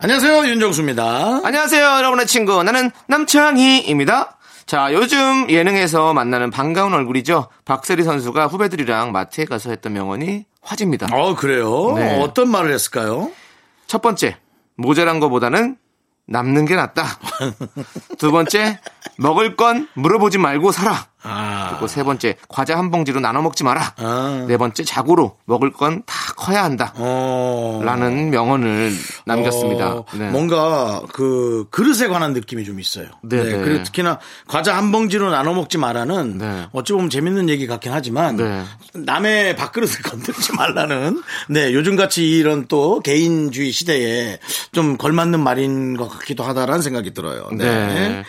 안녕하세요 윤정수입니다. 안녕하세요, 여러분의 친구. 나는 남창희입니다. 자, 요즘 예능에서 만나는 반가운 얼굴이죠. 박세리 선수가 후배들이랑 마트에 가서 했던 명언이 화제입니다. 어 그래요? 네. 어떤 말을 했을까요? 첫 번째, 모자란 거보다는 남는 게 낫다. 두 번째, 먹을 건 물어보지 말고 사라. 아, 그리고 세 번째, 과자 한 봉지로 나눠 먹지 마라. 아. 네 번째, 자고로 먹을 건 다 커야 한다. 어. 라는 명언을 남겼습니다. 어, 네. 뭔가 그 그릇에 관한 느낌이 좀 있어요. 네, 네. 그리고 특히나 과자 한 봉지로 나눠 먹지 마라는 네. 어찌 보면 재밌는 얘기 같긴 하지만 네. 남의 밥그릇을 건들지 말라는 네 요즘 같이 이런 또 개인주의 시대에 좀 걸맞는 말인 것 같기도 하다라는 생각이 들어요. 네.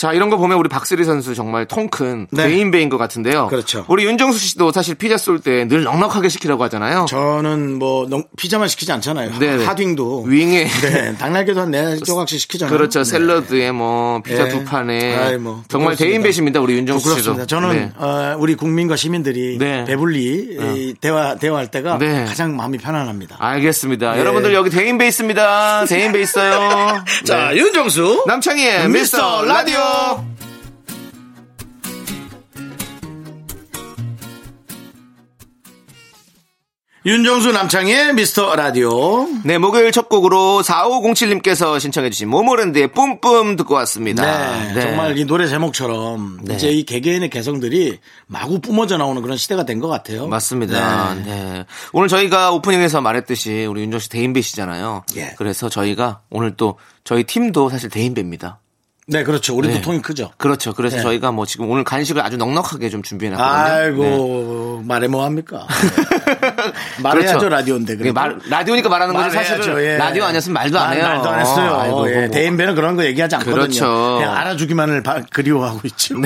네. 자, 이런 거 보면 우리 박슬희 선수 정말 통큰 네. 대인배인 것 같은데요. 그렇죠. 우리 윤정수 씨도 사실 피자 쏠 때 늘 넉넉하게 시키라고 하잖아요. 저는 뭐 농- 피자만 시키지 않잖아요. 네네. 하딩도 윙에. 네, 닭날개도 한 네 조각씩 시키잖아요. 그렇죠. 네. 샐러드에 뭐 피자 네. 두 판에 아이, 뭐, 정말. 대인배십니다. 우리 윤정수 씨도. 부끄럽습니다. 저는 네. 어, 우리 국민과 시민들이 네. 배불리 이 대화 대화할 때가 네. 가장 마음이 편안합니다. 알겠습니다. 네. 여러분들 여기 대인배 있습니다. 대인배 있어요. 자, 네. 윤정수 남창희의 미스터 라디오. 윤정수 남창의 미스터 라디오. 네, 목요일 첫 곡으로 4507님께서 신청해주신 모모랜드의 뿜뿜 듣고 왔습니다. 네, 정말 이 노래 제목처럼 네. 이제 이 개개인의 개성들이 마구 뿜어져 나오는 그런 시대가 된 것 같아요. 맞습니다. 네. 네. 오늘 저희가 오프닝에서 말했듯이 우리 윤정 씨 대인배시잖아요. 예. 그래서 저희가 오늘 또 저희 팀도 사실 대인배입니다. 네, 그렇죠. 우리도 네. 통이 크죠. 그렇죠. 그래서 네. 저희가 뭐 지금 오늘 간식을 아주 넉넉하게 좀 준비해 놨거든요. 아이고 네. 말해 뭐 합니까? 말해야죠 그렇죠. 라디오인데. 네, 그래도. 말, 라디오니까 말하는 거지 사실은 예. 라디오 아니었으면 말도 안 말- 해요. 말도 안 했어요. 아이고, 예, 뭐. 대인배는 그런 거 얘기하지 않거든요. 그렇죠. 그냥 알아주기만을 바- 그리워하고 있죠.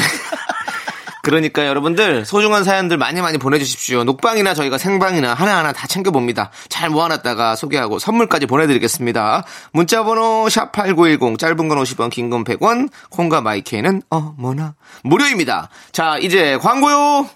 그러니까 여러분들 소중한 사연들 많이 많이 보내주십시오. 녹방이나 저희가 생방이나 하나하나 다 챙겨봅니다. 잘 모아놨다가 소개하고 선물까지 보내드리겠습니다. 문자번호 샵8910 짧은 건 50원 긴 건 100원 콩과 마이케이는 어머나 무료입니다. 자 이제 광고요.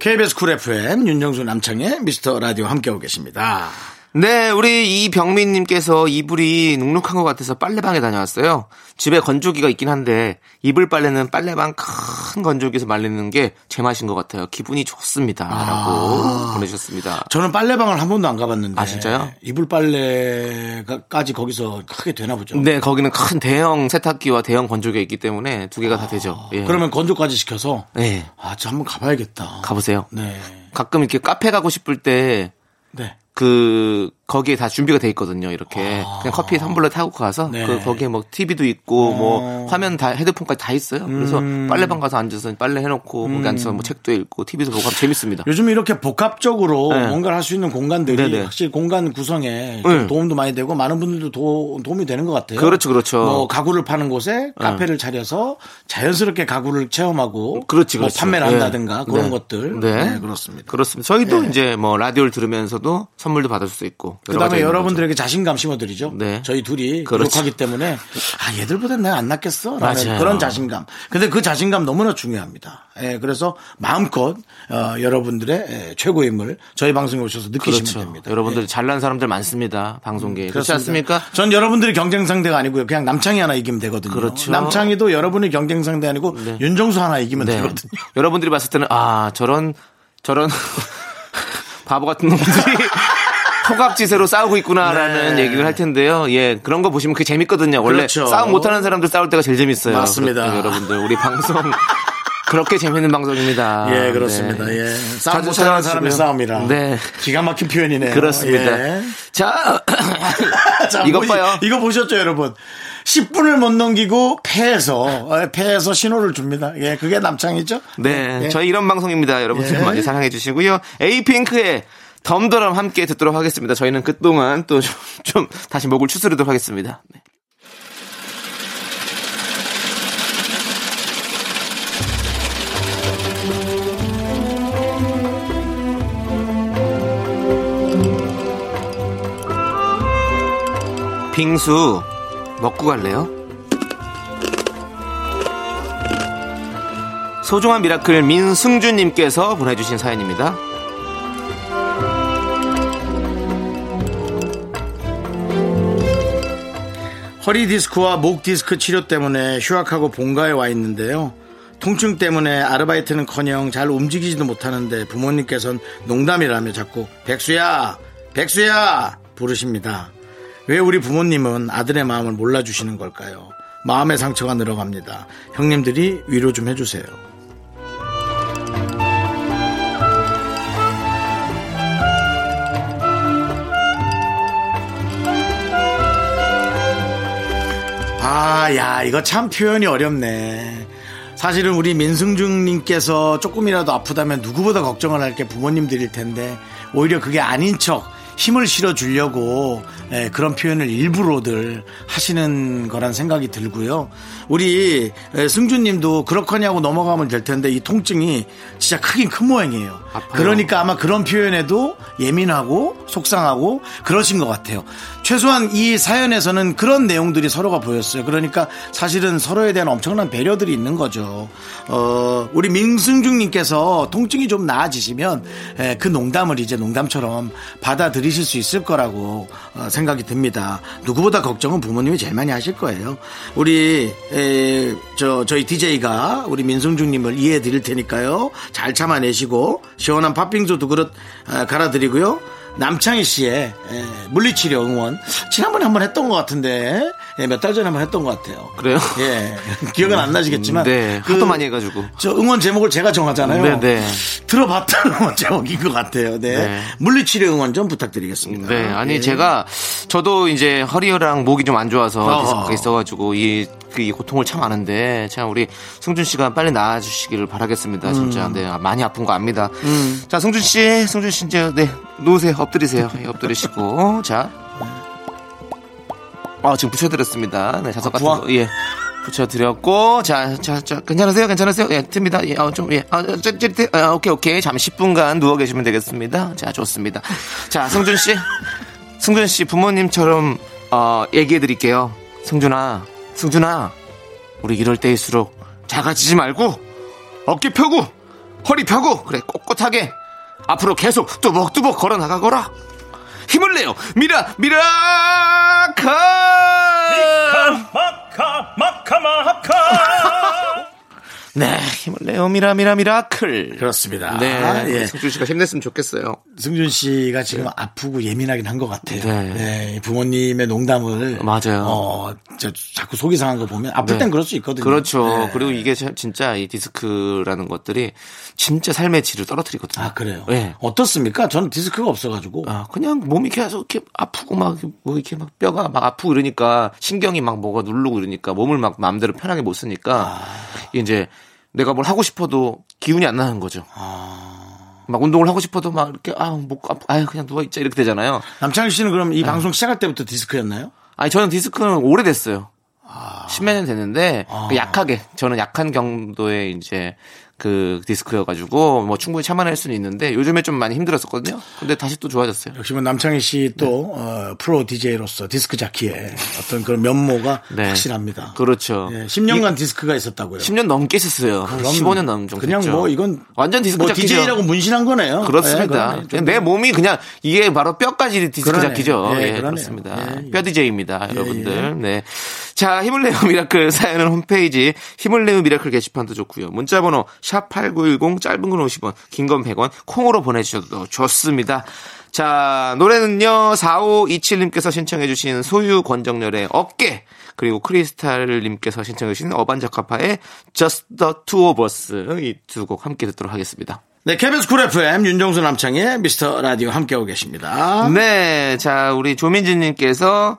KBS 쿨 FM 윤정수 남창의 미스터 라디오 함께하고 계십니다. 네, 우리 이병민님께서 이불이 눅눅한 것 같아서 빨래방에 다녀왔어요. 집에 건조기가 있긴 한데 이불 빨래는 빨래방 큰 건조기에서 말리는 게 제맛인 것 같아요. 기분이 좋습니다.라고 보내주셨습니다. 저는 빨래방을 한 번도 안 가봤는데. 아, 진짜요? 이불 빨래까지 거기서 크게 되나 보죠. 네, 거기는 큰 대형 세탁기와 대형 건조기가 있기 때문에 두 개가 다 되죠. 예. 그러면 건조까지 시켜서. 네, 아, 저 한번 가봐야겠다. 가보세요. 네. 가끔 이렇게 카페 가고 싶을 때 네. 그 거기에 다 준비가 돼 있거든요. 이렇게 그냥 커피 텀블러 타고 가서 네. 그 거기에 뭐 TV도 있고 어. 뭐 화면 다 헤드폰까지 다 있어요. 그래서 음. 빨래방 가서 앉아서 빨래 해놓고 거기 앉아서 뭐 책도 읽고 TV도 보고 재밌습니다. 요즘 이렇게 복합적으로 네. 뭔가를 할 수 있는 공간들이 네네. 확실히 공간 구성에 네. 도움도 많이 되고 많은 분들도 도, 도움이 되는 것 같아요. 그렇죠, 그렇죠. 뭐 가구를 파는 곳에 카페를 차려서 자연스럽게 가구를 체험하고 그렇지, 뭐 그렇죠. 판매를 네. 한다든가 그런 네. 것들. 네. 네, 그렇습니다. 그렇습니다. 저희도 네. 이제 뭐 라디오를 들으면서도 선물도 받을 수 있고. 그다음에 여러분들에게 자신감 심어드리죠. 네. 저희 둘이 그렇죠. 그렇하기 때문에 아 얘들보다 내가 안 낫겠어. 라는 맞아요. 그런 자신감. 근데 그 자신감 너무나 중요합니다. 예, 그래서 마음껏 어, 여러분들의 예, 최고의 힘을 저희 방송에 오셔서 느끼시면 그렇죠. 됩니다. 여러분들 예. 잘난 사람들 많습니다. 방송계에. 그렇지 그렇습니다. 않습니까? 전 여러분들이 경쟁 상대가 아니고요. 그냥 남창이 하나 이기면 되거든요. 그렇죠. 남창이도 여러분이 경쟁 상대 아니고 윤정수 하나 이기면 네. 되거든요. 여러분들이 봤을 때는 아 저런 저런 바보 같은 놈들이 호각지세로 싸우고 있구나라는 네. 얘기를 할 텐데요. 예 그런 거 보시면 그게 재밌거든요. 원래 그렇죠. 싸움 못하는 사람들 싸울 때가 제일 재밌어요. 맞습니다. 여러분들 우리 방송 그렇게 재밌는 방송입니다. 예, 그렇습니다. 네. 예. 싸움 못하는 사람의. 싸움이라. 네. 기가 막힌 표현이네요. 그렇습니다. 예. 자, 자, 이것 뭐, 봐요. 이거 보셨죠, 여러분? 10분을 못 넘기고 패해서 어, 패해서 신호를 줍니다. 예, 그게 남창이죠? 네, 예. 저희 이런 방송입니다. 여러분들 예. 많이 사랑해 주시고요. 에이핑크의 덤덤 함께 듣도록 하겠습니다. 저희는 그동안 또좀 좀 다시 목을 추스르도록 하겠습니다. 네. 빙수 먹고 갈래요? 소중한 미라클 민승준님께서 보내주신 사연입니다. 허리 디스크와 목 디스크 치료 때문에 휴학하고 본가에 와 있는데요. 통증 때문에 아르바이트는 커녕 잘 움직이지도 못하는데 부모님께서는 농담이라며 자꾸 백수야, 백수야 부르십니다. 왜 우리 부모님은 아들의 마음을 몰라주시는 걸까요? 마음의 상처가 늘어갑니다. 형님들이 위로 좀 해주세요. 아, 야, 이거 참 표현이 어렵네. 사실은 우리 민승중님께서 조금이라도 아프다면 누구보다 걱정을 할 게 부모님들일 텐데, 오히려 그게 아닌 척 힘을 실어 주려고 예, 그런 표현을 일부러들 하시는 거란 생각이 들고요. 우리 예, 승주님도 그렇거냐고 넘어가면 될 텐데 이 통증이 진짜 크긴 큰 모양이에요. 아파요. 그러니까 아마 그런 표현에도 예민하고 속상하고 그러신 것 같아요. 최소한 이 사연에서는 그런 내용들이 서로가 보였어요. 그러니까 사실은 서로에 대한 엄청난 배려들이 있는 거죠. 어, 우리 민승중님께서 통증이 좀 나아지시면 에, 그 농담을 이제 농담처럼 받아들이실 수 있을 거라고 어, 생각이 듭니다. 누구보다 걱정은 부모님이 제일 많이 하실 거예요. 우리 에, 저 저희 DJ가 우리 민승중님을 이해해 드릴 테니까요. 잘 참아내시고 시원한 팥빙수 두 그릇 어, 갈아드리고요. 남창희 씨의 에, 물리치료 응원 지난번에 한번 했던 것 같은데 예, 몇달 전에 한번 했던 것 같아요. 그래요? 예, 기억은 안 나시겠지만 네, 그 하도 많이 해가지고. 저 응원 제목을 제가 정하잖아요. 네, 네. 들어봤던 응원 제목인 것 같아요. 네. 네. 물리치료 응원 좀 부탁드리겠습니다. 네, 아니 예. 제가 저도 이제 허리랑 목이 좀 안 좋아서. 디스크가 있어가지고 이, 그, 이 고통을 참 아는데 참 우리 승준 씨가 빨리 나아주시기를 바라겠습니다. 진짜 음. 네 많이 아픈 거 압니다. 자, 승준 씨, 승준 씨 이제 네 놓으세요, 엎드리세요, 예, 엎드리시고 자, 아 지금 붙여드렸습니다. 네, 자석 같은 부하? 거 예. 붙여드렸고, 자, 자, 자, 괜찮으세요? 괜찮으세요? 예, 듭니다. 예, 어, 좀, 예, 아, 저, 저, 저, 아, 오케이, 오케이. 잠시 10분간 누워 계시면 되겠습니다. 자, 좋습니다. 자, 승준 씨. 승준 씨 부모님처럼, 어, 얘기해 드릴게요. 승준아, 승준아, 우리 이럴 때일수록 작아지지 말고, 어깨 펴고, 허리 펴고, 그래, 꼿꼿하게, 앞으로 계속 뚜벅뚜벅 걸어 나가거라. 힘을 내요. 미라, 미라카! 마카 마카 마카 네, 힘을 내요. 미라, 미라, 미라클. 그렇습니다. 네. 예. 승준 씨가 힘냈으면 좋겠어요. 승준 씨가 지금 아프고 예민하긴 한 것 같아요. 네. 네, 부모님의 농담을 맞아요. 어, 저, 자꾸 속이 상한 거 보면 아플 땐 네. 그럴 수 있거든요. 그렇죠. 네. 그리고 이게 참 진짜 이 디스크라는 것들이 진짜 삶의 질을 떨어뜨리거든요. 아 그래요. 네. 어떻습니까? 저는 디스크가 없어가지고 아, 그냥 몸이 계속 이렇게 아프고 막, 뭐 이렇게 막 뼈가 막 아프고 이러니까 신경이 막 뭐가 누르고 이러니까 몸을 막 마음대로 편하게 못 쓰니까 이제 내가 뭘 하고 싶어도 기운이 안 나는 거죠. 막 운동을 하고 싶어도 막 이렇게 아, 목 아프, 아유, 그냥 누워 있자 이렇게 되잖아요. 남창희 씨는 그럼 네. 이 방송 시작할 때부터 디스크였나요? 아니, 저는 디스크는 오래됐어요. 아. 십몇 년 됐는데 그 약하게 저는 약한 경도의 이제 그 디스크여가지고 뭐 충분히 참아낼 수는 있는데 요즘에 좀 많이 힘들었었거든요. 근데 다시 또 좋아졌어요. 역시 뭐 남창희 씨또 네. 어, 프로 DJ로서 디스크 자키에 어떤 그런 면모가 네. 확실합니다. 그렇죠. 예, 10년간 디스크가 있었다고요. 10년 넘게 있었어요. 그럼 15년 넘 정도. 그냥 됐죠. 뭐 이건 완전 디스크 뭐 잡기죠. DJ라고 문신한 거네요. 그렇습니다. 예, 그러네. 내 몸이 그냥 이게 바로 뼈까지 디스크 그러네. 자키죠. 예, 예. 그렇습니다. 뼈 DJ입니다, 예, 여러분들. 네. 자, 힘을 내요 미라클 사연은 홈페이지 힘을 내요 미라클 게시판도 좋고요. 문자 번호 샵8910 짧은 건 50원, 긴 건 100원 콩으로 보내 주셔도 좋습니다. 자, 노래는요. 4527님께서 신청해 주신 소유 권정열의 어깨 그리고 크리스탈 님께서 신청해 주신 어반자카파의 Just the Two of Us 이 두 곡 함께 듣도록 하겠습니다. 네, KBS 쿨 FM 윤정수 남창의 미스터 라디오 함께하고 계십니다. 네, 자 우리 조민진 님께서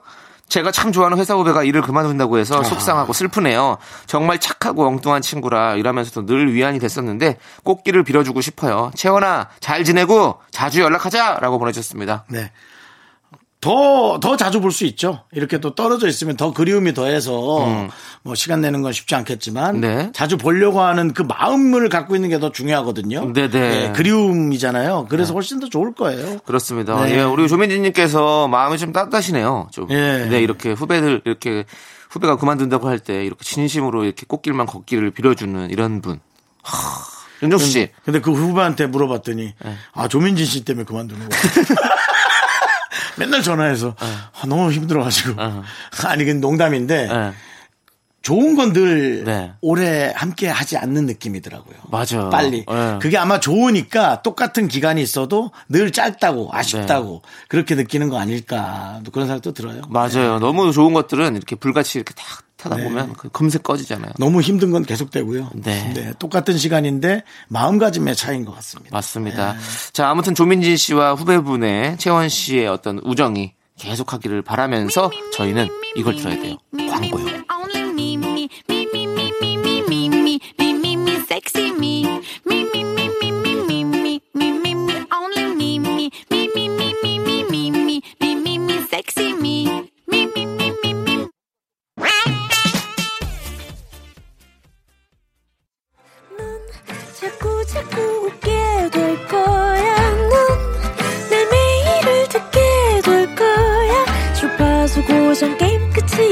제가 참 좋아하는 회사 후배가 일을 그만둔다고 해서 속상하고 슬프네요. 정말 착하고 엉뚱한 친구라 일하면서도 늘 위안이 됐었는데 꽃길을 빌어주고 싶어요. 채원아 잘 지내고 자주 연락하자라고 보내주셨습니다. 네. 더, 더 자주 볼 수 있죠. 이렇게 또 떨어져 있으면 더 그리움이 더해서 뭐 시간 내는 건 쉽지 않겠지만 음. 네. 자주 보려고 하는 그 마음을 갖고 있는 게 더 중요하거든요. 네네. 예, 그리움이잖아요. 그래서 훨씬 더 좋을 거예요. 그렇습니다. 네. 예, 우리 조민진님께서 마음이 좀 따뜻하시네요. 좀. 예. 네, 이렇게 후배들, 이렇게 후배가 그만둔다고 할 때 이렇게 진심으로 이렇게 꽃길만 걷기를 빌어주는 이런 분. 하, 윤정수 씨. 근데 그 후배한테 물어봤더니 네. 아 조민진 씨 때문에 그만두는 거. 맨날 전화해서 네. 아, 너무 힘들어가지고 아니 그 농담인데 예. 좋은 건늘 네. 오래 함께 하지 않는 느낌이더라고요. 맞아요. 빨리. 예. 그게 아마 좋으니까 똑같은 기간이 있어도 늘 짧다고 아쉽다고 그렇게 느끼는 거 아닐까 또 그런 생각도 들어요. 맞아요. 너무 좋은 것들은 이렇게 불같이 이렇게 탁 타다 네. 보면 그 금세 꺼지잖아요. 너무 힘든 건 계속되고요. 네. 똑같은 시간인데 마음가짐의 차이인 것 같습니다. 맞습니다. 자, 아무튼 조민진 씨와 후배분의 채원 씨의 어떤 우정이 계속하기를 바라면서 저희는 이걸 들어야 돼요. 광고요.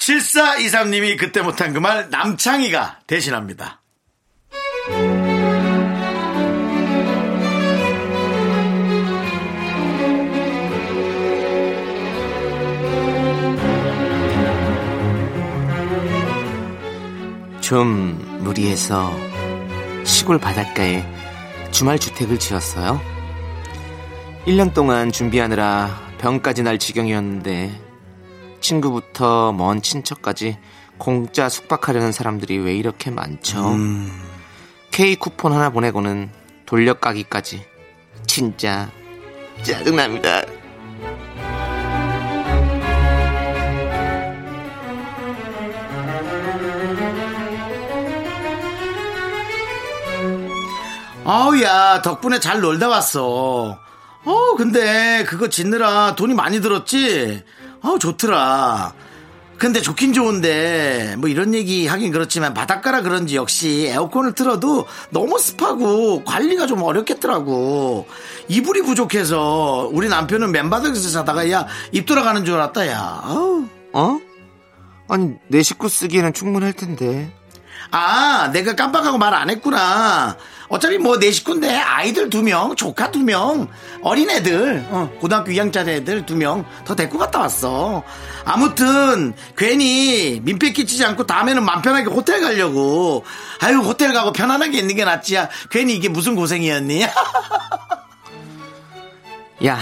7423님이 그때 못한 그 말 남창희가 대신합니다. 좀 무리해서 시골 바닷가에 주말 주택을 지었어요. 1년 동안 준비하느라 병까지 날 지경이었는데 친구부터 먼 친척까지 공짜 숙박하려는 사람들이 왜 이렇게 많죠? K 쿠폰 하나 보내고는 돌려까기까지 진짜 짜증납니다. 아우, 야, 덕분에 잘 놀다 왔어. 어, 근데 그거 짓느라 돈이 많이 들었지? 아우, 좋더라. 근데 좋긴 좋은데, 뭐 이런 얘기 하긴 그렇지만 바닷가라 그런지 역시 에어컨을 틀어도 너무 습하고 관리가 좀 어렵겠더라고. 이불이 부족해서 우리 남편은 맨바닥에서 자다가 야, 입 돌아가는 줄 알았다, 야. 아우. 어? 아니 내 식구 쓰기에는 충분할 텐데. 아, 내가 깜빡하고 말 안 했구나. 어차피 뭐 내 식구인데 아이들 두 명, 조카 두 명, 어린애들, 어, 고등학교 2학년짜리 애들 두 명 더 데리고 갔다 왔어. 아무튼 괜히 민폐 끼치지 않고 다음에는 맘 편하게 호텔 가려고. 아유, 호텔 가고 편안하게 있는 게 낫지야. 괜히 이게 무슨 고생이었니? 야,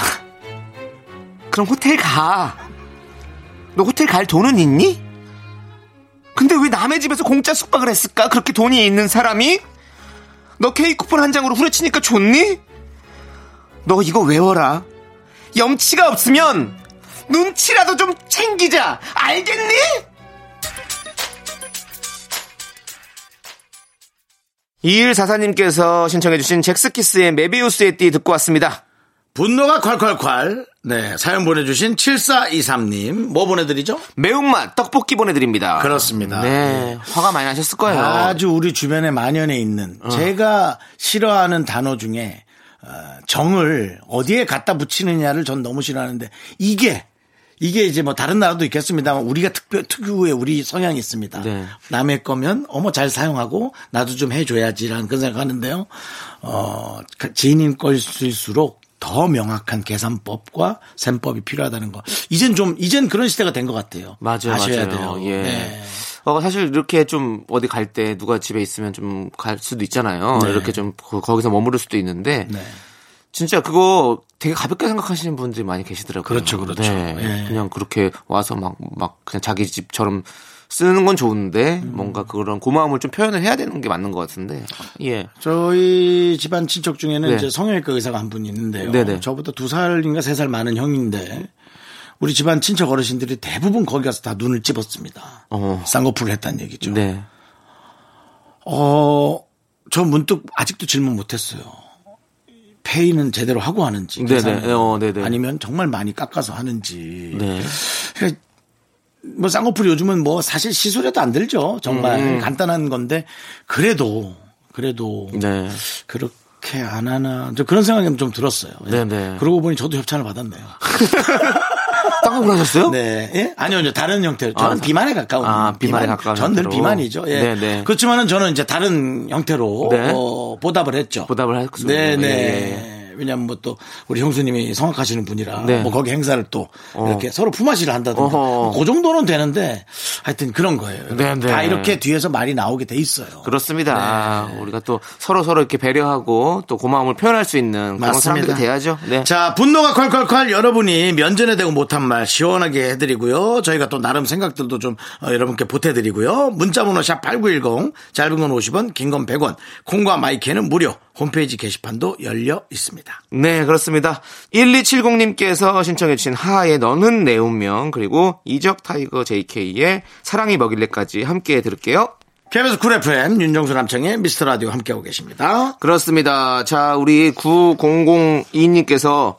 그럼 호텔 가. 너 호텔 갈 돈은 있니? 근데 왜 남의 집에서 공짜 숙박을 했을까? 그렇게 돈이 있는 사람이? 너 K 쿠폰 한 장으로 후려치니까 좋니? 너 이거 외워라. 염치가 없으면 눈치라도 좀 챙기자. 알겠니? 이일 사사님께서 신청해주신 잭스키스의 메비우스의 띠 듣고 왔습니다. 분노가 콸콸콸. 네, 사연 보내주신 7423님. 뭐 보내드리죠? 매운맛 떡볶이 보내드립니다. 그렇습니다. 네, 화가 많이 나셨을 거예요. 아주 우리 주변에 만연해 있는 어. 제가 싫어하는 단어 중에 어, 정을 어디에 갖다 붙이느냐를 전 너무 싫어하는데 이게 이게 이제 뭐 다른 나라도 있겠습니다만 우리가 특별 특유의 우리 성향이 있습니다. 네. 남의 거면 어머 잘 사용하고 나도 좀 해줘야지라는 그런 생각하는데요. 어 지인인 걸수록 더 명확한 계산법과 셈법이 필요하다는 거. 이젠 좀 이젠 그런 시대가 된 것 같아요. 맞아요, 아셔야 맞아요. 돼요. 예. 네. 어, 사실 이렇게 좀 어디 갈 때 누가 집에 있으면 좀 갈 수도 있잖아요. 네. 이렇게 좀 거- 거기서 머무를 수도 있는데 네. 진짜 그거 되게 가볍게 생각하시는 분들이 많이 계시더라고요. 그렇죠, 그렇죠. 네, 예. 그냥 그렇게 와서 막, 막 그냥 자기 집처럼 쓰는 건 좋은데 음. 뭔가 그런 고마움을 좀 표현을 해야 되는 게 맞는 것 같은데. 예. 저희 집안 친척 중에는 네. 이제 성형외과 의사가 한 분 있는데요. 네네. 저보다 두 살인가 세 살 많은 형인데 우리 집안 친척 어르신들이 대부분 거기 가서 다 눈을 찝었습니다. 어. 쌍꺼풀을 했다는 얘기죠. 네. 어, 저 문득 아직도 질문 못했어요. 페이는 제대로 하고 하는지. 네네. 계산을. 어, 네네. 아니면 정말 많이 깎아서 하는지. 네. 뭐 쌍꺼풀 요즘은 뭐 사실 시술에도 안 들죠. 정말 음. 간단한 건데 그래도 그래도 네. 그렇게 안 하나 저 그런 생각이 좀 들었어요. 네네. 그러고 보니 저도 협찬을 받았네요. 쌍꺼풀 하셨어요? 네, 예? 아니요, 아니요. 다른 형태. 저는 아, 비만에 가까운. 아, 비만에 가까운 저는 늘 형태로. 비만이죠. 예. 네, 네. 그렇지만은 저는 이제 다른 형태로 네. 어, 보답을 했죠. 보답을 했군요. 네, 네. 예, 왜냐면 뭐 또 우리 형수님이 성악하시는 분이라 네. 뭐 거기 행사를 또 이렇게 서로 품앗이를 한다든가 어허. 그 정도는 되는데 하여튼 그런 거예요. 네, 네. 다 이렇게 뒤에서 말이 나오게 돼 있어요. 그렇습니다. 네. 우리가 또 서로 서로 이렇게 배려하고 또 고마움을 표현할 수 있는 그런. 사람들이 돼야죠. 네. 자, 분노가 콸콸콸 여러분이 면전에 대고 못한 말 시원하게 해드리고요. 저희가 또 나름 생각들도 좀 어, 여러분께 보태드리고요. 문자번호 샵 8910, 짧은 건 50원, 긴 건 100원, 콩과 마이크는 무료, 홈페이지 게시판도 열려 있습니다. 네, 그렇습니다. 1270님께서 신청해주신 하하의 너는 내 운명, 그리고 이적 타이거 JK의 사랑이 뭐길래까지 함께 들을게요. KBS 쿨 FM 윤정수 남창의 미스터 라디오 함께하고 계십니다. 그렇습니다. 자, 우리 9002님께서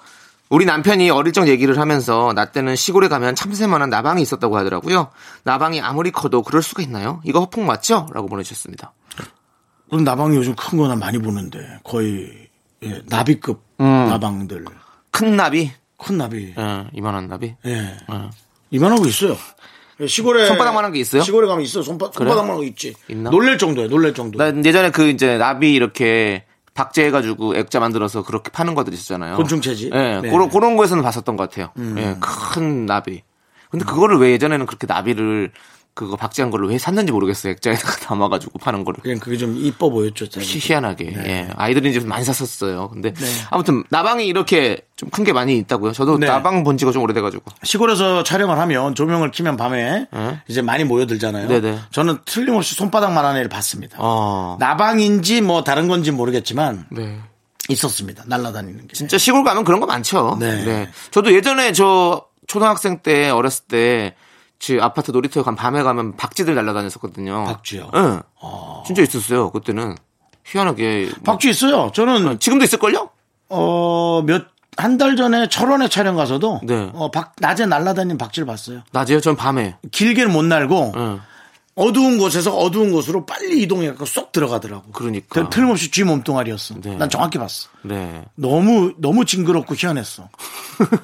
우리 남편이 어릴 적 얘기를 하면서 나 때는 시골에 가면 참새만한 나방이 있었다고 하더라고요. 나방이 아무리 커도 그럴 수가 있나요? 이거 허풍 맞죠? 라고 보내주셨습니다. 그럼 나방이 요즘 큰 거나 많이 보는데 거의 예, 나비급 음. 나방들 큰 나비? 큰 나비 예, 이만한 나비? 예. 어. 이만한 거 있어요. 예, 시골에 손바닥만한 게 있어요? 시골에 가면 있어. 손바, 손바닥만한 거 있지. 있나? 놀랄 정도야. 놀랄 정도. 나 예전에 그 이제 나비 이렇게 박제해가지고 액자 만들어서 그렇게 파는 것들 있었잖아요. 곤충체지? 예, 네. 그런, 그런 거에서는 봤었던 것 같아요. 예, 큰 나비. 근데 그거를 왜 예전에는 그렇게 나비를 그거 박제한 걸로 왜 샀는지 모르겠어요. 액자에다가 담아가지고 파는 거를. 그냥 그게 좀 이뻐 보였죠. 희- 희한하게. 네. 예. 아이들이 이제 많이 샀었어요. 근데 아무튼 나방이 이렇게 좀 큰 게 많이 있다고요. 저도 네. 나방 본 지가 좀 오래돼가지고. 시골에서 촬영을 하면 조명을 켜면 밤에 네. 이제 많이 모여들잖아요. 네네. 저는 틀림없이 손바닥만 한 애를 봤습니다. 어. 나방인지 뭐 다른 건지 모르겠지만 네. 있었습니다. 날아다니는 게. 진짜 시골 가면 그런 거 많죠. 네. 저도 예전에 저 초등학생 때 어렸을 때 제 아파트 놀이터에 간 밤에 가면 박쥐들 날아다녔었거든요. 박쥐요? 응. 진짜 있었어요. 그때는 희한하게. 박쥐 있어요. 저는 지금도 있을걸요? 어, 몇, 한달 전에 철원에 촬영 가서도 네. 어, 박, 낮에 날아다니는 박쥐를 봤어요. 낮에요? 전 밤에. 길게는 못 날고 응. 어두운 곳에서 어두운 곳으로 빨리 이동해갖고 쏙 들어가더라고. 그러니까. 그 틀림없이 쥐 몸뚱아리였어. 네. 난 정확히 봤어. 네. 너무 너무 징그럽고 희한했어.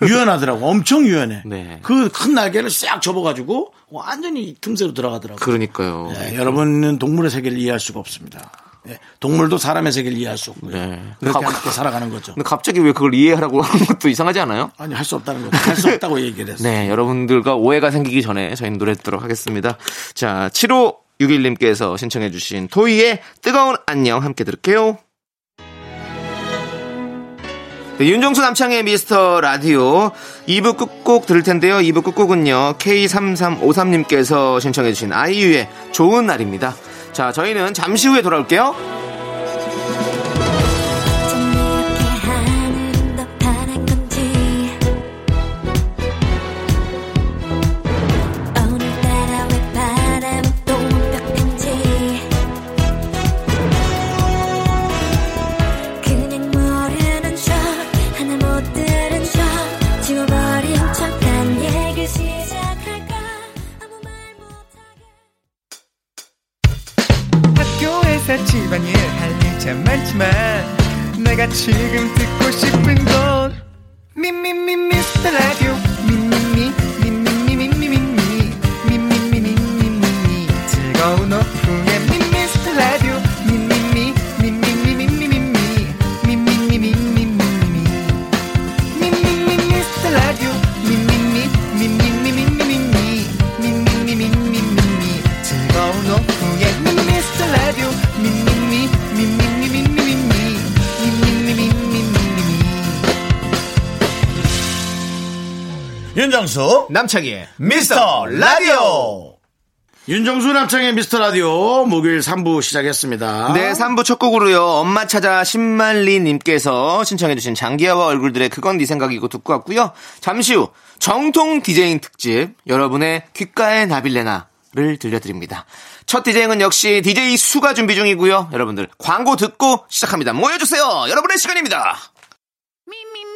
유연하더라고. 엄청 유연해. 네. 그큰 날개를 싹 접어가지고 완전히 틈새로 들어가더라고. 그러니까요. 네, 여러분은 동물의 세계를 이해할 수가 없습니다. 네, 동물도 사람의 세계를 이해할 수 없고요. 네. 그렇게 가- 함께 살아가는 거죠. 근데 갑자기 왜 그걸 이해하라고 하는 것도 이상하지 않아요? 아니 할 수 없다는 거죠. 할 수 없다고 얘기를 했어. 네, 여러분들과 오해가 생기기 전에 저희는 노래 듣도록 하겠습니다. 자, 7561님께서 신청해주신 토이의 뜨거운 안녕 함께 들을게요. 네, 윤정수 남창의 미스터 라디오 2부 끝곡 들을 텐데요. 2부 끝곡은요. K3353님께서 신청해주신 아이유의 좋은 날입니다. 자, 저희는 잠시 후에 돌아올게요. 내 남창희의 미스터 라디오 윤정수 남창의 미스터 라디오 목요일 3부 시작했습니다. 네, 3부 첫 곡으로요. 엄마 찾아 신만리 님께서 신청해 주신 장기하와 얼굴들의 그건 네 생각이고 듣고 왔고요. 잠시 후 정통 디제잉 특집 여러분의 귓가의 나빌레나를 들려드립니다. 첫 디제잉은 역시 DJ 수가 준비 중이고요. 여러분들 광고 듣고 시작합니다. 모여주세요. 여러분의 시간입니다. Me, me, me,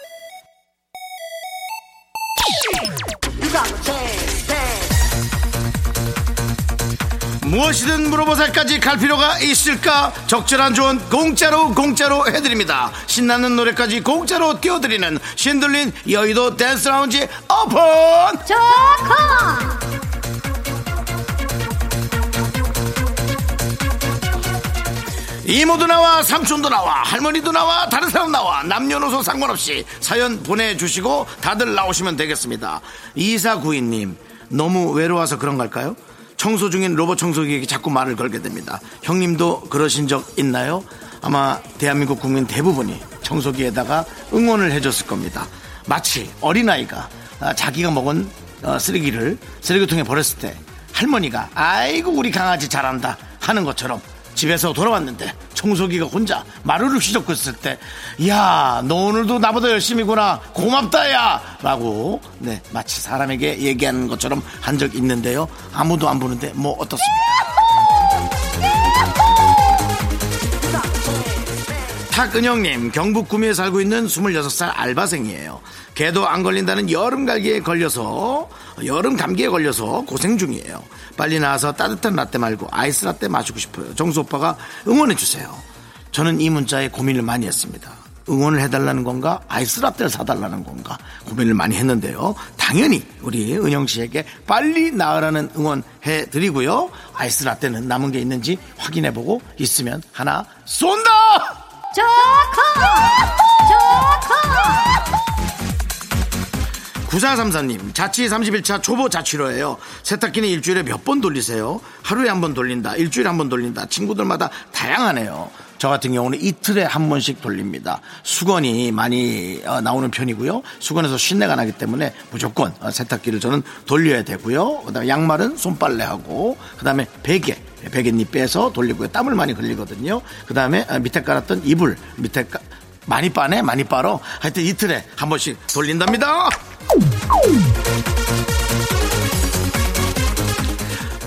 무엇이든 물어보살까지 갈 필요가 있을까? 적절한 조언 공짜로 공짜로 해드립니다. 신나는 노래까지 공짜로 띄워드리는 신들린 여의도 댄스 라운지 오픈! 이모도 나와 삼촌도 나와 할머니도 나와 다른 사람 나와 남녀노소 상관없이 사연 보내주시고 다들 나오시면 되겠습니다. 이사구이님 너무 외로워서 그런 걸까요? 청소 중인 로봇 청소기에게 자꾸 말을 걸게 됩니다. 형님도 그러신 적 있나요? 아마 대한민국 국민 대부분이 청소기에다가 응원을 해줬을 겁니다. 마치 어린아이가 아, 자기가 먹은 어, 쓰레기를 쓰레기통에 버렸을 때 할머니가 아이고 우리 강아지 잘한다. 하는 것처럼 집에서 돌아왔는데 청소기가 혼자 마루를 휘젓고 있을 때, 야, 너 오늘도 나보다 열심히구나. 고맙다, 야! 라고, 네, 마치 사람에게 얘기하는 것처럼 한 적 있는데요. 아무도 안 보는데, 뭐, 어떻습니까? 탁은영님, 경북 구미에 살고 있는 26살 알바생이에요. 개도 안 걸린다는 여름 감기에 걸려서 여름 감기에 걸려서 고생 중이에요. 빨리 나와서 따뜻한 라떼 말고 아이스 라떼 마시고 싶어요. 정수 오빠가 응원해 주세요. 저는 이 문자에 고민을 많이 했습니다. 응원을 해달라는 건가 아이스 라떼를 사달라는 건가 고민을 많이 했는데요. 당연히 우리 은영 씨에게 빨리 나으라는 응원 해드리고요. 아이스 라떼는 남은 게 있는지 확인해보고 있으면 하나 쏜다. 조커 조커 9434님, 자취 31차 초보 자취로예요. 세탁기는 일주일에 몇 번 돌리세요? 하루에 한 번 돌린다, 일주일에 한 번 돌린다. 친구들마다 다양하네요. 저 같은 경우는 이틀에 한 번씩 돌립니다. 수건이 많이 어, 나오는 편이고요. 수건에서 쉰내가 나기 때문에 무조건 어, 세탁기를 저는 돌려야 되고요. 그다음에 양말은 손빨래하고 그다음에 베개 베갯잎 빼서 돌리고요. 땀을 많이 흘리거든요. 그 다음에 어, 밑에 깔았던 이불, 밑에 깔 많이 빠네? 많이 빨어 하여튼 이틀에 한 번씩 돌린답니다.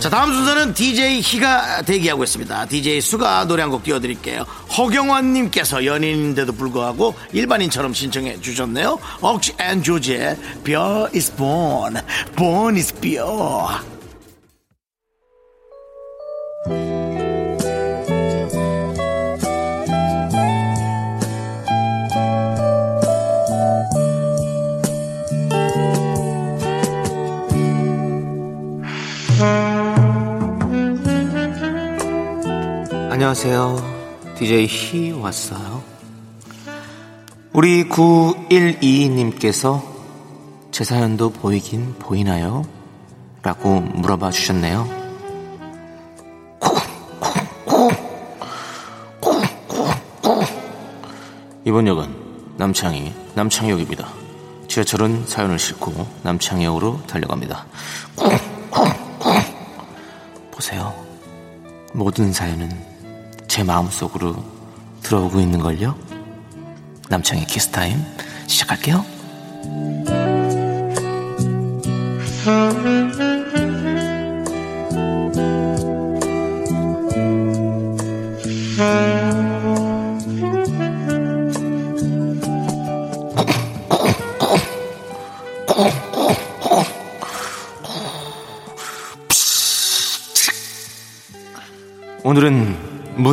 자 다음 순서는 DJ 희가 대기하고 있습니다. DJ 수가 노래 한 곡 띄워드릴게요. 허경환님께서 연예인인데도 불구하고 일반인처럼 신청해 주셨네요. 억지 앤 조지의 Beer is born. Born is beer 안녕하세요. DJ 희 왔어요. 우리 9122님께서 제 사연도 보이긴 보이나요? 라고 물어봐 주셨네요. 이번 역은 남창희, 남창역입니다. 지하철은 사연을 싣고 남창역으로 달려갑니다. 보세요. 모든 사연은 제 마음속으로 들어오고 있는걸요? 남창의 키스타임 시작할게요.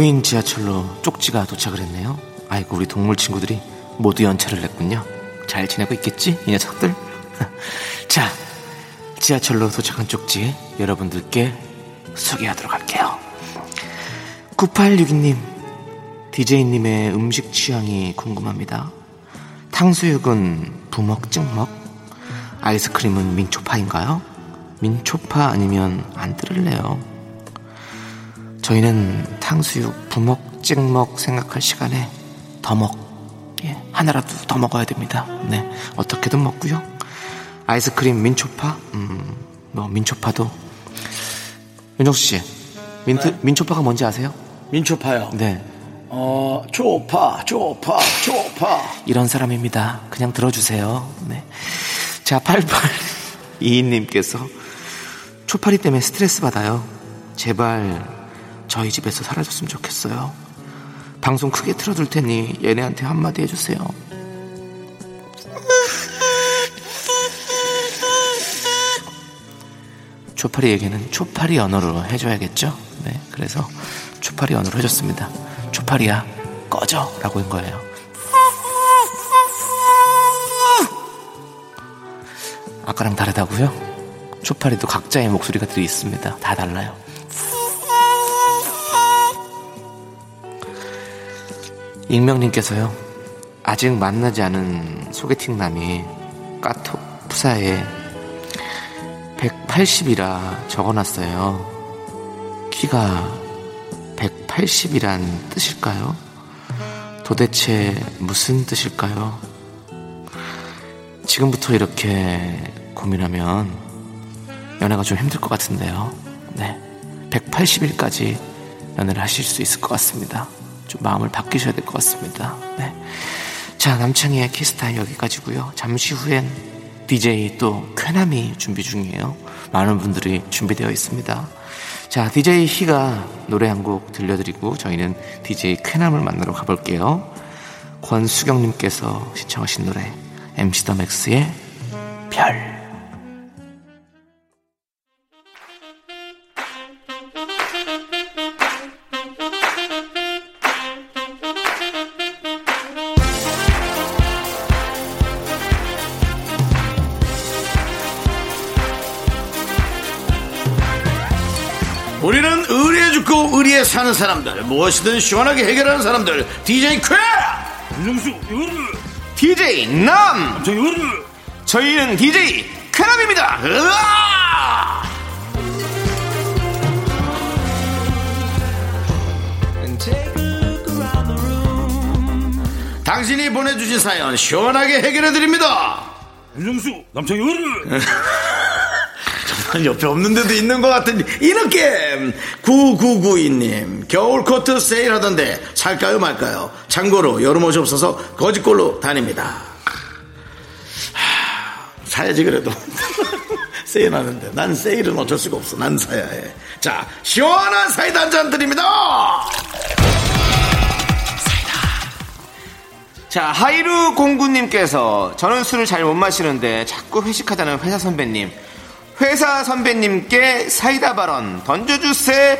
무인 지하철로 쪽지가 도착을 했네요. 아이고 우리 동물 친구들이 모두 연차를 냈군요. 잘 지내고 있겠지 이 녀석들? 자 지하철로 도착한 쪽지 여러분들께 소개하도록 할게요. 9862님, DJ님의 음식 취향이 궁금합니다. 탕수육은 부먹 찍먹? 아이스크림은 민초파인가요? 민초파 아니면 안 들을래요. 저희는 탕수육 부먹 찍먹 생각할 시간에 더 먹, 예, 하나라도 더 먹어야 됩니다. 네, 어떻게든 먹고요. 아이스크림 민초파, 음, 뭐 민초파도 윤정수 씨, 민트 민초파가 뭔지 아세요? 민초파요. 네, 어, 초파, 초파, 초파. 이런 사람입니다. 그냥 들어주세요. 네. 자, 8822님께서 초파리 때문에 스트레스 받아요. 제발 저희 집에서 사라졌으면 좋겠어요. 방송 크게 틀어둘 테니 얘네한테 한마디 해주세요. 초파리에게는 초파리 언어로 해줘야겠죠? 네. 그래서 초파리 언어로 해줬습니다. 초파리야, 꺼져! 라고 한 거예요. 아까랑 다르다고요? 초파리도 각자의 목소리가 들이 있습니다. 다 달라요. 익명님께서요. 아직 만나지 않은 소개팅 남이 까톡 푸사에 180이라 적어놨어요. 키가 180이란 뜻일까요? 도대체 무슨 뜻일까요? 지금부터 이렇게 고민하면 연애가 좀 힘들 것 같은데요. 네. 180일까지 연애를 하실 수 있을 것 같습니다. 좀 마음을 바뀌셔야 될 것 같습니다. 네. 자, 남창희의 키스타임 여기까지고요. 잠시 후엔 DJ 또 쾌남이 준비 중이에요. 많은 분들이 준비되어 있습니다. 자, DJ 희가 노래 한 곡 들려드리고 저희는 DJ 쾌남을 만나러 가볼게요. 권수경님께서 신청하신 노래 MC 더 맥스의 별. 사는 사람들. 무엇이든 시원하게 해결하는 사람들. DJ 쾌! 윤정수 DJ 남! 저 저희는 DJ 쾌남입니다! 당신이 보내주신 사연 시원하게 해결해드립니다. 윤정수 남창 이거를 한 옆에 없는 데도 있는 것 같은 이 느낌 9992님 겨울 코트 세일하던데 살까요 말까요? 참고로 여름 옷이 없어서 거짓골로 다닙니다. 하, 사야지 그래도. 세일하는데. 난 세일은 어쩔 수가 없어. 난 사야 해 자 시원한 사이다 한 잔 드립니다! 자, 하이루 공구님께서 저는 술을 잘 못 마시는데 자꾸 회식하자는 회사 선배님. 회사 선배님께 사이다 발언 던져주세요!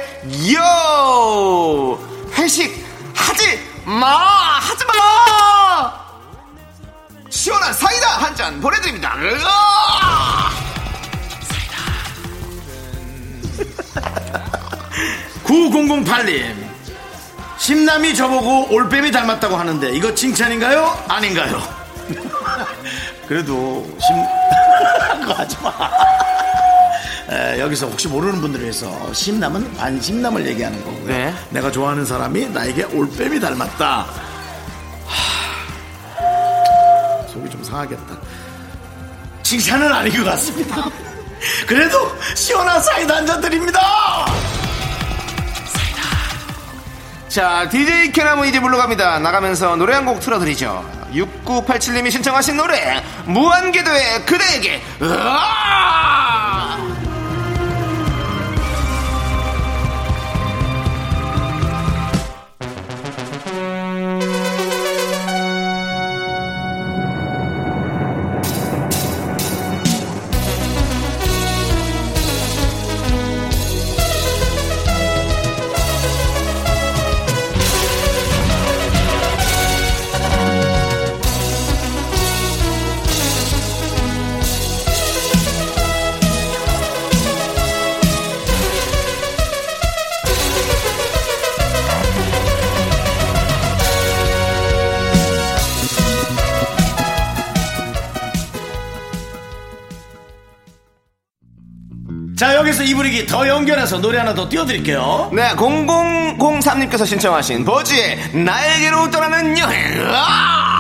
회식 하지 마! 하지 마! 시원한 사이다 한 잔 보내드립니다. 으아! 9008님 심남이 저보고 올빼미 닮았다고 하는데 이거 칭찬인가요? 아닌가요? 그래도 심 그거 하지 마 여기서 혹시 모르는 분들을 위해서 심남은 반심남을 얘기하는 거고요 네. 내가 좋아하는 사람이 나에게 올빼미 닮았다 하, 속이 좀 상하겠다 칭찬은 아닌 것 같습니다 그래도 시원한 사이다 한 잔 드립니다 자, DJ 캐나무 이제 물러갑니다. 나가면서 노래 한 곡 틀어드리죠. 6987님이 신청하신 노래, 무한궤도의 그대에게, 으아! 여기서 이 분위기 더 연결해서 노래 하나 더 띄워드릴게요. 네, 0003님께서 신청하신 버지의 나에게로 떠나는 여행. 아!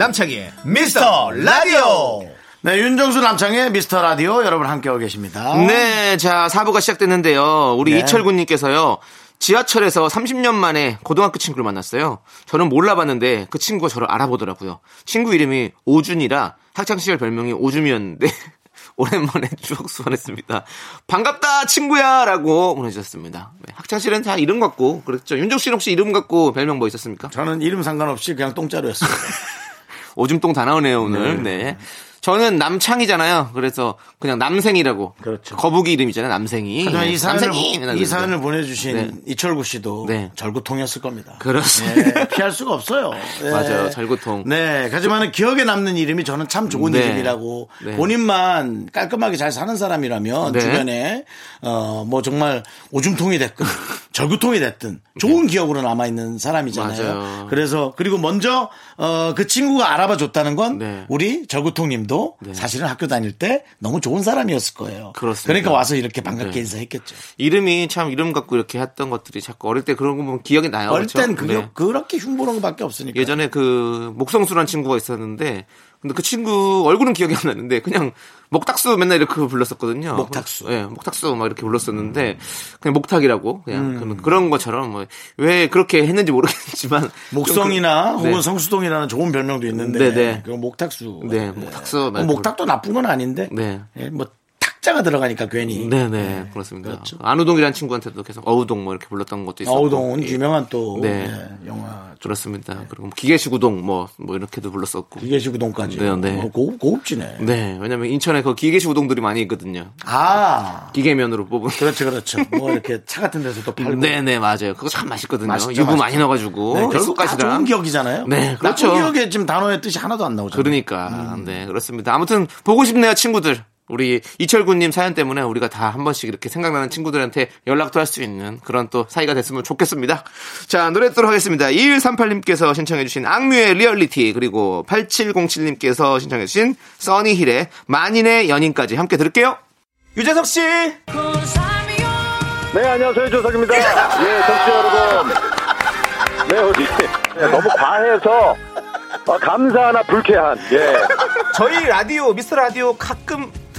남창희의 미스터 라디오. 네, 윤정수 남창의 미스터 라디오 여러분 함께하고 계십니다. 네, 자, 4부가 시작됐는데요. 우리 네. 이철군님께서요. 지하철에서 30년 만에 고등학교 친구를 만났어요. 저는 몰라봤는데 그 친구가 저를 알아보더라고요. 친구 이름이 오준이라 학창시절 별명이 오줌이었는데 오랜만에 추억 소환했습니다. 반갑다 친구야 라고 보내주셨습니다. 네, 학창시절엔 다 이름 갖고 그랬죠. 윤정 씨는 혹시 이름 갖고 별명 뭐 있었습니까? 저는 이름 상관없이 그냥 똥자루였어요. 오줌똥 다 나오네요 오늘. 네. 저는 남창이잖아요. 그래서 그냥 남생이라고. 그렇죠. 거북이 이름이잖아요. 남생이. 하지만 이 사연을, 이 사연을 보내주신 네. 이철구 씨도 네. 절구통이었을 겁니다. 그렇습니다. 네, 피할 수가 없어요. 네. 맞아요. 절구통. 네. 하지만 기억에 남는 이름이 저는 참 좋은 네. 이름이라고 네. 본인만 깔끔하게 잘 사는 사람이라면 네. 주변에 어, 뭐 정말 오줌통이 됐든 절구통이 됐든 좋은 기억으로 남아 있는 사람이잖아요. 네. 맞아요. 그래서 그리고 먼저 어, 그 친구가 알아봐 줬다는 건 네. 우리 절구통님도 네. 사실은 학교 다닐 때 너무 좋은 사람이었을 거예요. 그렇습니다. 그러니까 와서 이렇게 반갑게 네. 인사했겠죠. 이름이 참 이름 갖고 이렇게 했던 것들이 자꾸 어릴 때 그런 거 보면 기억이 나요. 어릴 그렇죠? 땐 그게 네. 그렇게 흉보는 것밖에 없으니까. 예전에 그 목성수란 친구가 있었는데 근데 그 친구 얼굴은 기억이 안 나는데 그냥 목탁수 맨날 이렇게 불렀었거든요. 목탁수. 예, 목탁수 막 이렇게 불렀었는데 그냥 목탁이라고 그냥 음. 그런- 것처럼 뭐 왜 그렇게 했는지 모르겠지만 목성이나 좀 그- 혹은 네. 성수동이라는 좋은 별명도 있는데 네네. 그 목탁수. 네, 목탁수 뭐 목탁도 나쁜 건 아닌데. 네. 예, 뭐탁 자가 들어가니까 괜히. 네네 그렇습니다. 그렇죠. 안우동이라는 친구한테도 계속 어우동 뭐 이렇게 불렀던 것도 있었고 어우동은 예. 유명한 또 네. 예, 영화 그렇습니다. 그리고 뭐 기계시구동 뭐, 뭐 이렇게도 불렀었고. 기계시구동까지. 네, 네. 어, 고급, 고급지네. 네, 왜냐면 인천에 그 기계시구동들이 많이 있거든요. 아. 기계면으로 뽑은. 그렇죠, 그렇죠. 뭐 이렇게 차 같은 데서도 팔고. 네네, 맞아요. 그거 참 맛있거든요. 맛있죠, 유부 맛있죠. 많이 넣어가지고. 네, 결국 다. 좋은 기억이잖아요. 네, 그렇죠. 나쁜 기억에 지금 단어의 뜻이 하나도 안 나오잖아요. 그러니까. 음. 네, 그렇습니다. 아무튼 보고 싶네요, 친구들. 우리 이철구님 사연 때문에 우리가 다 한 번씩 이렇게 생각나는 친구들한테 연락도 할 수 있는 그런 또 사이가 됐으면 좋겠습니다. 자, 노래 듣도록 하겠습니다. 2138님께서 신청해주신 악뮤의 리얼리티, 그리고 8707님께서 신청해주신 써니힐의 만인의 연인까지 함께 들을게요. 유재석 씨! 네, 안녕하세요. 조석입니다. 예, 청취자 여러분. 네, 어디, 네, 너무 과해서, 어, 감사하나 불쾌한, 예. 저희 라디오, 미스터 라디오 가끔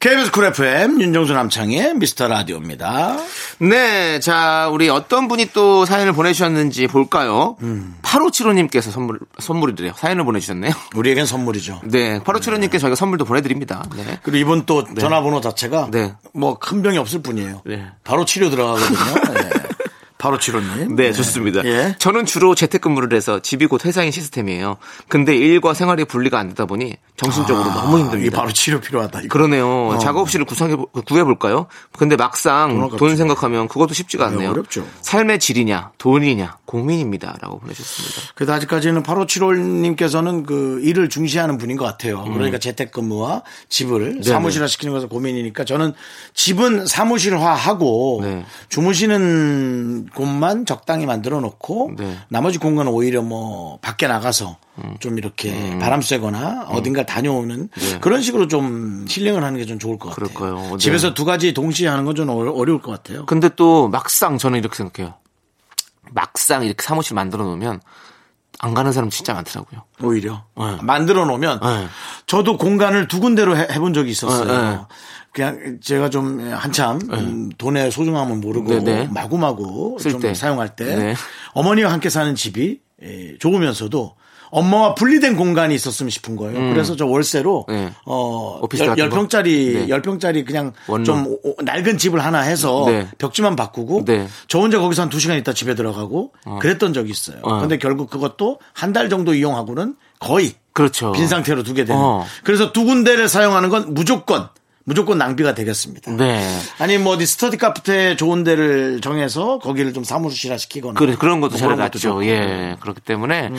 KBS 쿨 FM 윤정수 남창의 미스터 라디오입니다. 네, 자, 우리 어떤 분이 또 사연을 보내주셨는지 볼까요? 음. 8575님께서 선물, 선물이래요. 사연을 보내주셨네요. 우리에겐 선물이죠. 네, 8575님께 저희가 선물도 보내드립니다. 네. 그리고 이분 또 전화번호 자체가 네. 뭐 큰 병이 없을 뿐이에요. 네. 바로 치료 들어가거든요. 네. 바로 치료님. 네, 좋습니다. 예. 저는 주로 재택근무를 해서 집이 곧 회사인 시스템이에요. 근데 일과 생활이 분리가 안 되다 보니 정신적으로 너무 이 힘듭니다. 바로 치료 필요하다. 이거. 그러네요. 작업실을 구상해 구해 볼까요? 근데 막상. 돈 생각하면 그것도 쉽지가 네, 않네요. 어렵죠. 삶의 질이냐, 돈이냐, 고민입니다 라고 보내주셨습니다. 그래도 아직까지는 8575님께서는 그 일을 중시하는 분인 것 같아요. 음. 그러니까 재택근무와 집을 사무실화 시키는 것은 고민이니까 저는 집은 사무실화하고 네. 주무시는 곳만 적당히 만들어 놓고 네. 음. 나머지 공간은 오히려 뭐 밖에 나가서 좀 이렇게 바람 쐬거나 어딘가 다녀오는 그런 식으로 좀 힐링을 하는 게 좀 좋을 것 같아요. 네. 그럴까요? 네. 집에서 두 가지 동시에 하는 건 좀 어려울 것 같아요. 근데 또 막상 저는 이렇게 생각해요. 막상 이렇게 사무실 만들어 놓으면 안 가는 사람 진짜 많더라고요. 오히려 네. 만들어 놓으면 네. 저도 공간을 두 군데로 해, 본 적이 있었어요. 네, 네. 그냥 제가 좀 한참 음, 돈의 소중함을 모르고 네, 네. 마구마구 쓸좀 때. 사용할 때 네. 어머니와 함께 사는 집이 에, 좋으면서도 엄마와 분리된 공간이 있었으면 싶은 거예요. 그래서 저 월세로 음. 네. 어 오피스 열 거? 10평짜리 네. 열 10평짜리 그냥 원룸. 좀 오- 오- 낡은 집을 하나 해서 네. 벽지만 바꾸고 네. 저 혼자 거기서 한 2시간 있다 집에 들어가고 그랬던 적이 있어요. 어. 근데 결국 그것도 한 달 정도 이용하고는 거의 그렇죠. 빈 상태로 두게 되는. 어. 그래서 두 군데를 사용하는 건 무조건 무조건 낭비가 되겠습니다. 네. 아니 뭐 어디 스터디 카페 좋은 데를 정해서 거기를 좀 사무실화 시키거나 그래, 그런 것도 뭐잘 것도 낫죠. 좋고. 음. 예. 그렇기 때문에,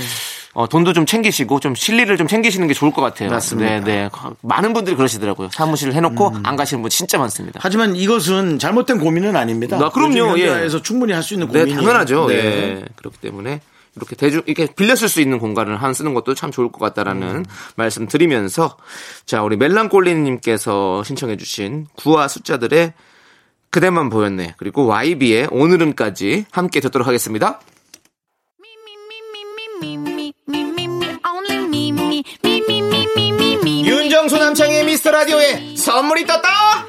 어, 돈도 좀 챙기시고, 좀 실리를 좀 챙기시는 게 좋을 것 같아요. 맞습니다. 음. 네, 네. 많은 분들이 그러시더라고요. 사무실 해놓고 안 가시는 분 진짜 많습니다. 하지만 이것은 잘못된 고민은 아닙니다. 나 그럼요, 요즘 예. 현대에서 충분히 할 수 있는 네, 고민이에요. 당연하죠. 네. 예. 그렇기 때문에 이렇게 대중 이렇게 빌려 쓸 수 있는 공간을 한 쓰는 것도 참 좋을 것 같다라는 음. 말씀 드리면서 자 우리 멜랑꼴리님께서 신청해주신 구와 숫자들의 그대만 보였네 그리고 YB의 오늘은까지 함께 듣도록 하겠습니다. 윤정수 남창의 미스터 라디오에 선물이 떴다.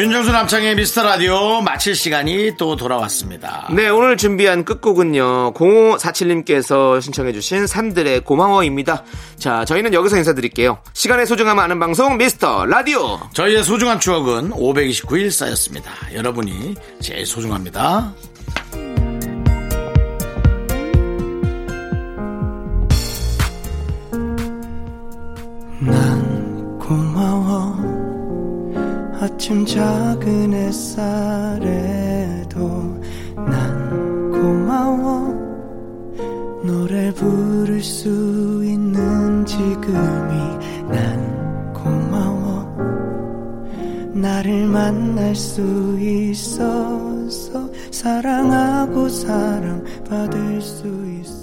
윤정수 남창의 미스터 라디오 마칠 시간이 또 돌아왔습니다. 네, 오늘 준비한 끝곡은요. 0547님께서 신청해주신 산들의 고마워입니다. 자, 저희는 여기서 인사드릴게요. 시간의 소중함을 아는 방송 미스터 라디오. 저희의 소중한 추억은 529일 쌓였습니다. 여러분이 제일 소중합니다. 난 아침 작은 햇살에도 난 고마워. 노래 부를 수 있는 지금이 난 고마워. 나를 만날 수 있어서 사랑하고 사랑받을 수 있어서